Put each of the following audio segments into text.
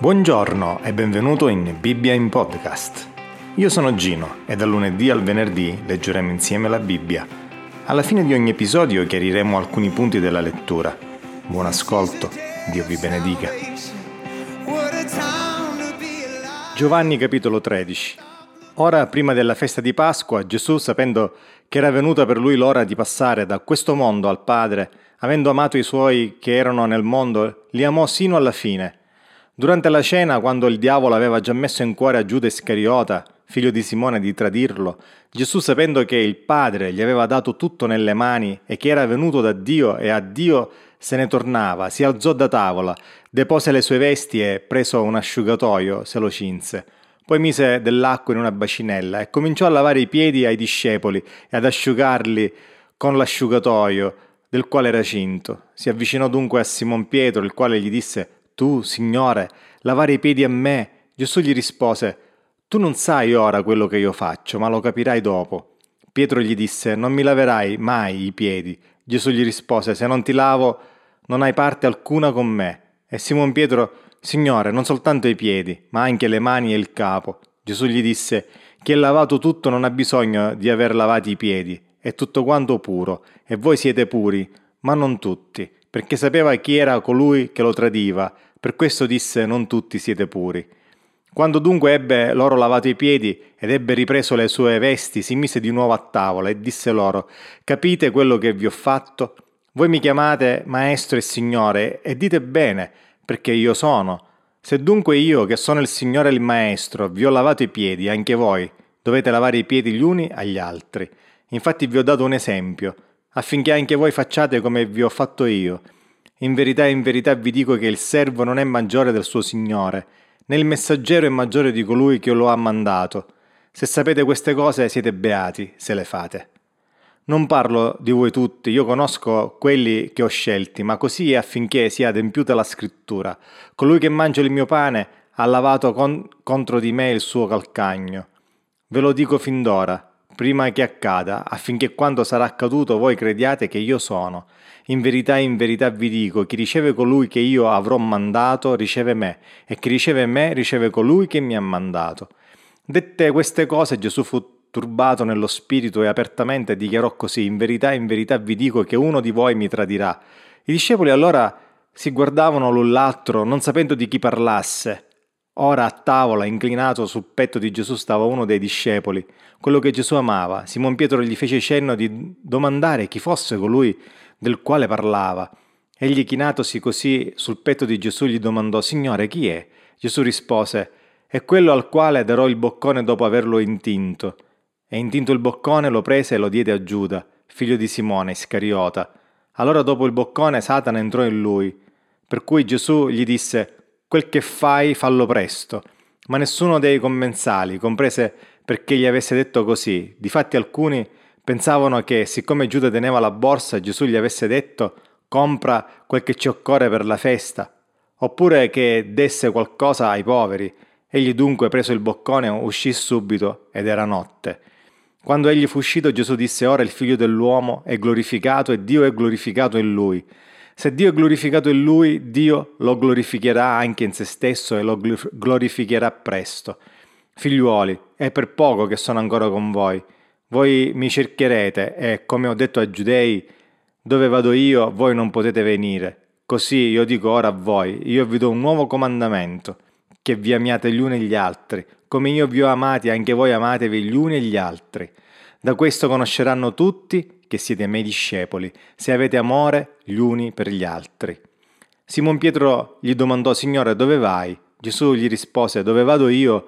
Buongiorno e benvenuto in Bibbia in Podcast. Io sono Gino e dal lunedì al venerdì leggeremo insieme la Bibbia. Alla fine di ogni episodio chiariremo alcuni punti della lettura. Buon ascolto, Dio vi benedica. Giovanni capitolo 13. Ora, prima della festa di Pasqua, Gesù, sapendo che era venuta per lui l'ora di passare da questo mondo al Padre, avendo amato i suoi che erano nel mondo, li amò sino alla fine. Durante la cena, quando il diavolo aveva già messo in cuore a Giuda Iscariota, figlio di Simone, di tradirlo, Gesù, sapendo che il Padre gli aveva dato tutto nelle mani e che era venuto da Dio e a Dio se ne tornava, si alzò da tavola, depose le sue vesti e, preso un asciugatoio, se lo cinse. Poi mise dell'acqua in una bacinella e cominciò a lavare i piedi ai discepoli e ad asciugarli con l'asciugatoio del quale era cinto. Si avvicinò dunque a Simon Pietro, il quale gli disse Tu, Signore, lavare i piedi a me? Gesù gli rispose Tu non sai ora quello che io faccio, ma lo capirai dopo. Pietro gli disse Non mi laverai mai i piedi. Gesù gli rispose Se non ti lavo, non hai parte alcuna con me. E Simon Pietro Signore, non soltanto i piedi, ma anche le mani e il capo. Gesù gli disse, chi è lavato tutto non ha bisogno di aver lavati i piedi, è tutto quanto puro, e voi siete puri, ma non tutti, perché sapeva chi era colui che lo tradiva, per questo disse non tutti siete puri. Quando dunque ebbe loro lavato i piedi ed ebbe ripreso le sue vesti, si mise di nuovo a tavola e disse loro, capite quello che vi ho fatto? Voi mi chiamate maestro e signore e dite bene, perché io sono. Se dunque io, che sono il Signore e il Maestro, vi ho lavato i piedi, anche voi dovete lavare i piedi gli uni agli altri. Infatti vi ho dato un esempio, affinché anche voi facciate come vi ho fatto io. In verità, in verità vi dico che il servo non è maggiore del suo Signore, né il messaggero è maggiore di colui che lo ha mandato. Se sapete queste cose siete beati, se le fate. Non parlo di voi tutti, io conosco quelli che ho scelti, ma così è affinché sia adempiuta la scrittura. Colui che mangia il mio pane ha lavato con, contro di me il suo calcagno. Ve lo dico fin d'ora, prima che accada, affinché quando sarà accaduto voi crediate che io sono. In verità, in verità vi dico, chi riceve colui che io avrò mandato riceve me, e chi riceve me riceve colui che mi ha mandato. Dette queste cose Gesù fu turbato nello spirito e apertamente dichiarò così, in verità, in verità vi dico che uno di voi mi tradirà. I discepoli allora si guardavano l'un l'altro, non sapendo di chi parlasse. Ora a tavola, inclinato sul petto di Gesù, stava uno dei discepoli, quello che Gesù amava. Simon Pietro gli fece cenno di domandare chi fosse colui del quale parlava. Egli, chinatosi così sul petto di Gesù, gli domandò, Signore, chi è? Gesù rispose, è quello al quale darò il boccone dopo averlo intinto. E intinto il boccone lo prese e lo diede a Giuda, figlio di Simone, Iscariota. Allora dopo il boccone Satana entrò in lui, per cui Gesù gli disse, quel che fai fallo presto. Ma nessuno dei commensali comprese perché gli avesse detto così. Difatti alcuni pensavano che, siccome Giuda teneva la borsa, Gesù gli avesse detto compra quel che ci occorre per la festa, oppure che desse qualcosa ai poveri. Egli dunque, preso il boccone, uscì subito ed era notte. Quando egli fu uscito, Gesù disse, ora il figlio dell'uomo è glorificato e Dio è glorificato in lui. Se Dio è glorificato in lui, Dio lo glorificherà anche in se stesso e lo glorificherà presto. Figliuoli, è per poco che sono ancora con voi. Voi mi cercherete e, come ho detto ai giudei, dove vado io, voi non potete venire. Così io dico ora a voi, io vi do un nuovo comandamento, che vi amiate gli uni gli altri, come io vi ho amati, anche voi amatevi gli uni gli altri. Da questo conosceranno tutti che siete miei discepoli, se avete amore gli uni per gli altri. Simon Pietro gli domandò, Signore, dove vai? Gesù gli rispose, dove vado io?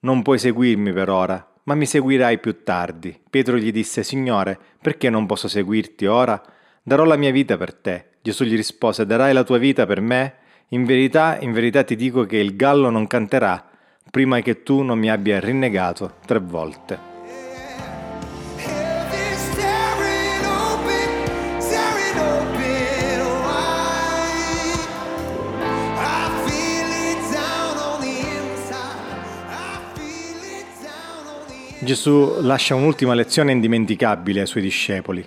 Non puoi seguirmi per ora, ma mi seguirai più tardi. Pietro gli disse, Signore, perché non posso seguirti ora? Darò la mia vita per te. Gesù gli rispose, darai la tua vita per me? In verità, in verità ti dico che il gallo non canterà prima che tu non mi abbia rinnegato tre volte. Gesù lascia un'ultima lezione indimenticabile ai suoi discepoli.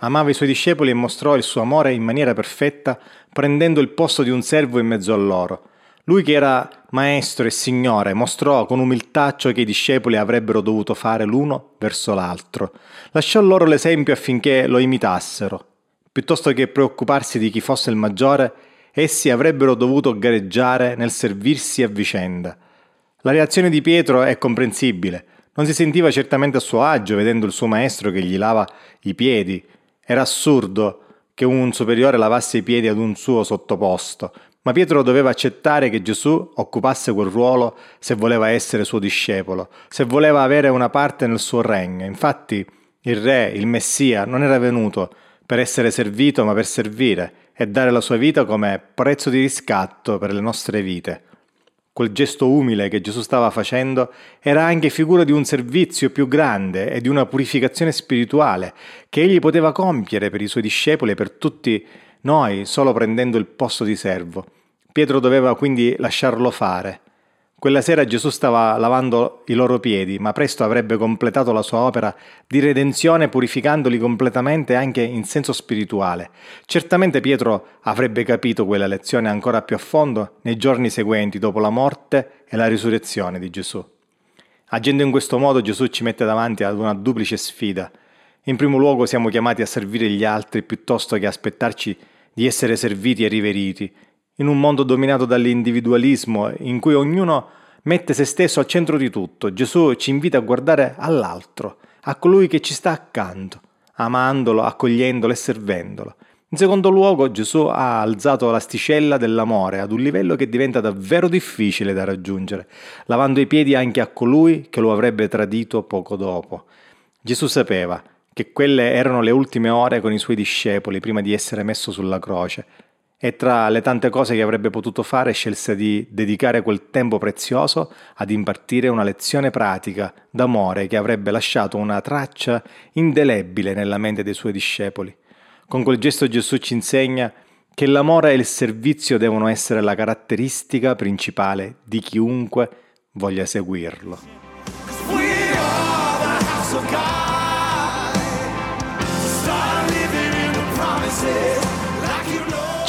Amava i suoi discepoli e mostrò il suo amore in maniera perfetta, prendendo il posto di un servo in mezzo a loro Lui che era maestro e signore mostrò con umiltà ciò che i discepoli avrebbero dovuto fare l'uno verso l'altro. Lasciò loro l'esempio affinché lo imitassero. Piuttosto che preoccuparsi di chi fosse il maggiore, essi avrebbero dovuto gareggiare nel servirsi a vicenda. La reazione di Pietro è comprensibile. Non si sentiva certamente a suo agio vedendo il suo maestro che gli lava i piedi. Era assurdo che un superiore lavasse i piedi ad un suo sottoposto, ma Pietro doveva accettare che Gesù occupasse quel ruolo se voleva essere suo discepolo, se voleva avere una parte nel suo regno. Infatti il Re, il Messia, non era venuto per essere servito, ma per servire e dare la sua vita come prezzo di riscatto per le nostre vite. Quel gesto umile che Gesù stava facendo era anche figura di un servizio più grande e di una purificazione spirituale che egli poteva compiere per i suoi discepoli e per tutti noi solo prendendo il posto di servo. Pietro doveva quindi lasciarlo fare. Quella sera Gesù stava lavando i loro piedi, ma presto avrebbe completato la sua opera di redenzione purificandoli completamente anche in senso spirituale. Certamente Pietro avrebbe capito quella lezione ancora più a fondo nei giorni seguenti dopo la morte e la risurrezione di Gesù. Agendo in questo modo Gesù ci mette davanti ad una duplice sfida. In primo luogo siamo chiamati a servire gli altri piuttosto che aspettarci di essere serviti e riveriti, in un mondo dominato dall'individualismo in cui ognuno mette se stesso al centro di tutto, Gesù ci invita a guardare all'altro, a colui che ci sta accanto, amandolo, accogliendolo e servendolo. In secondo luogo, Gesù ha alzato l'asticella dell'amore ad un livello che diventa davvero difficile da raggiungere, lavando i piedi anche a colui che lo avrebbe tradito poco dopo. Gesù sapeva che quelle erano le ultime ore con i suoi discepoli prima di essere messo sulla croce e tra le tante cose che avrebbe potuto fare scelse di dedicare quel tempo prezioso ad impartire una lezione pratica d'amore che avrebbe lasciato una traccia indelebile nella mente dei suoi discepoli. Con quel gesto Gesù ci insegna che l'amore e il servizio devono essere la caratteristica principale di chiunque voglia seguirlo.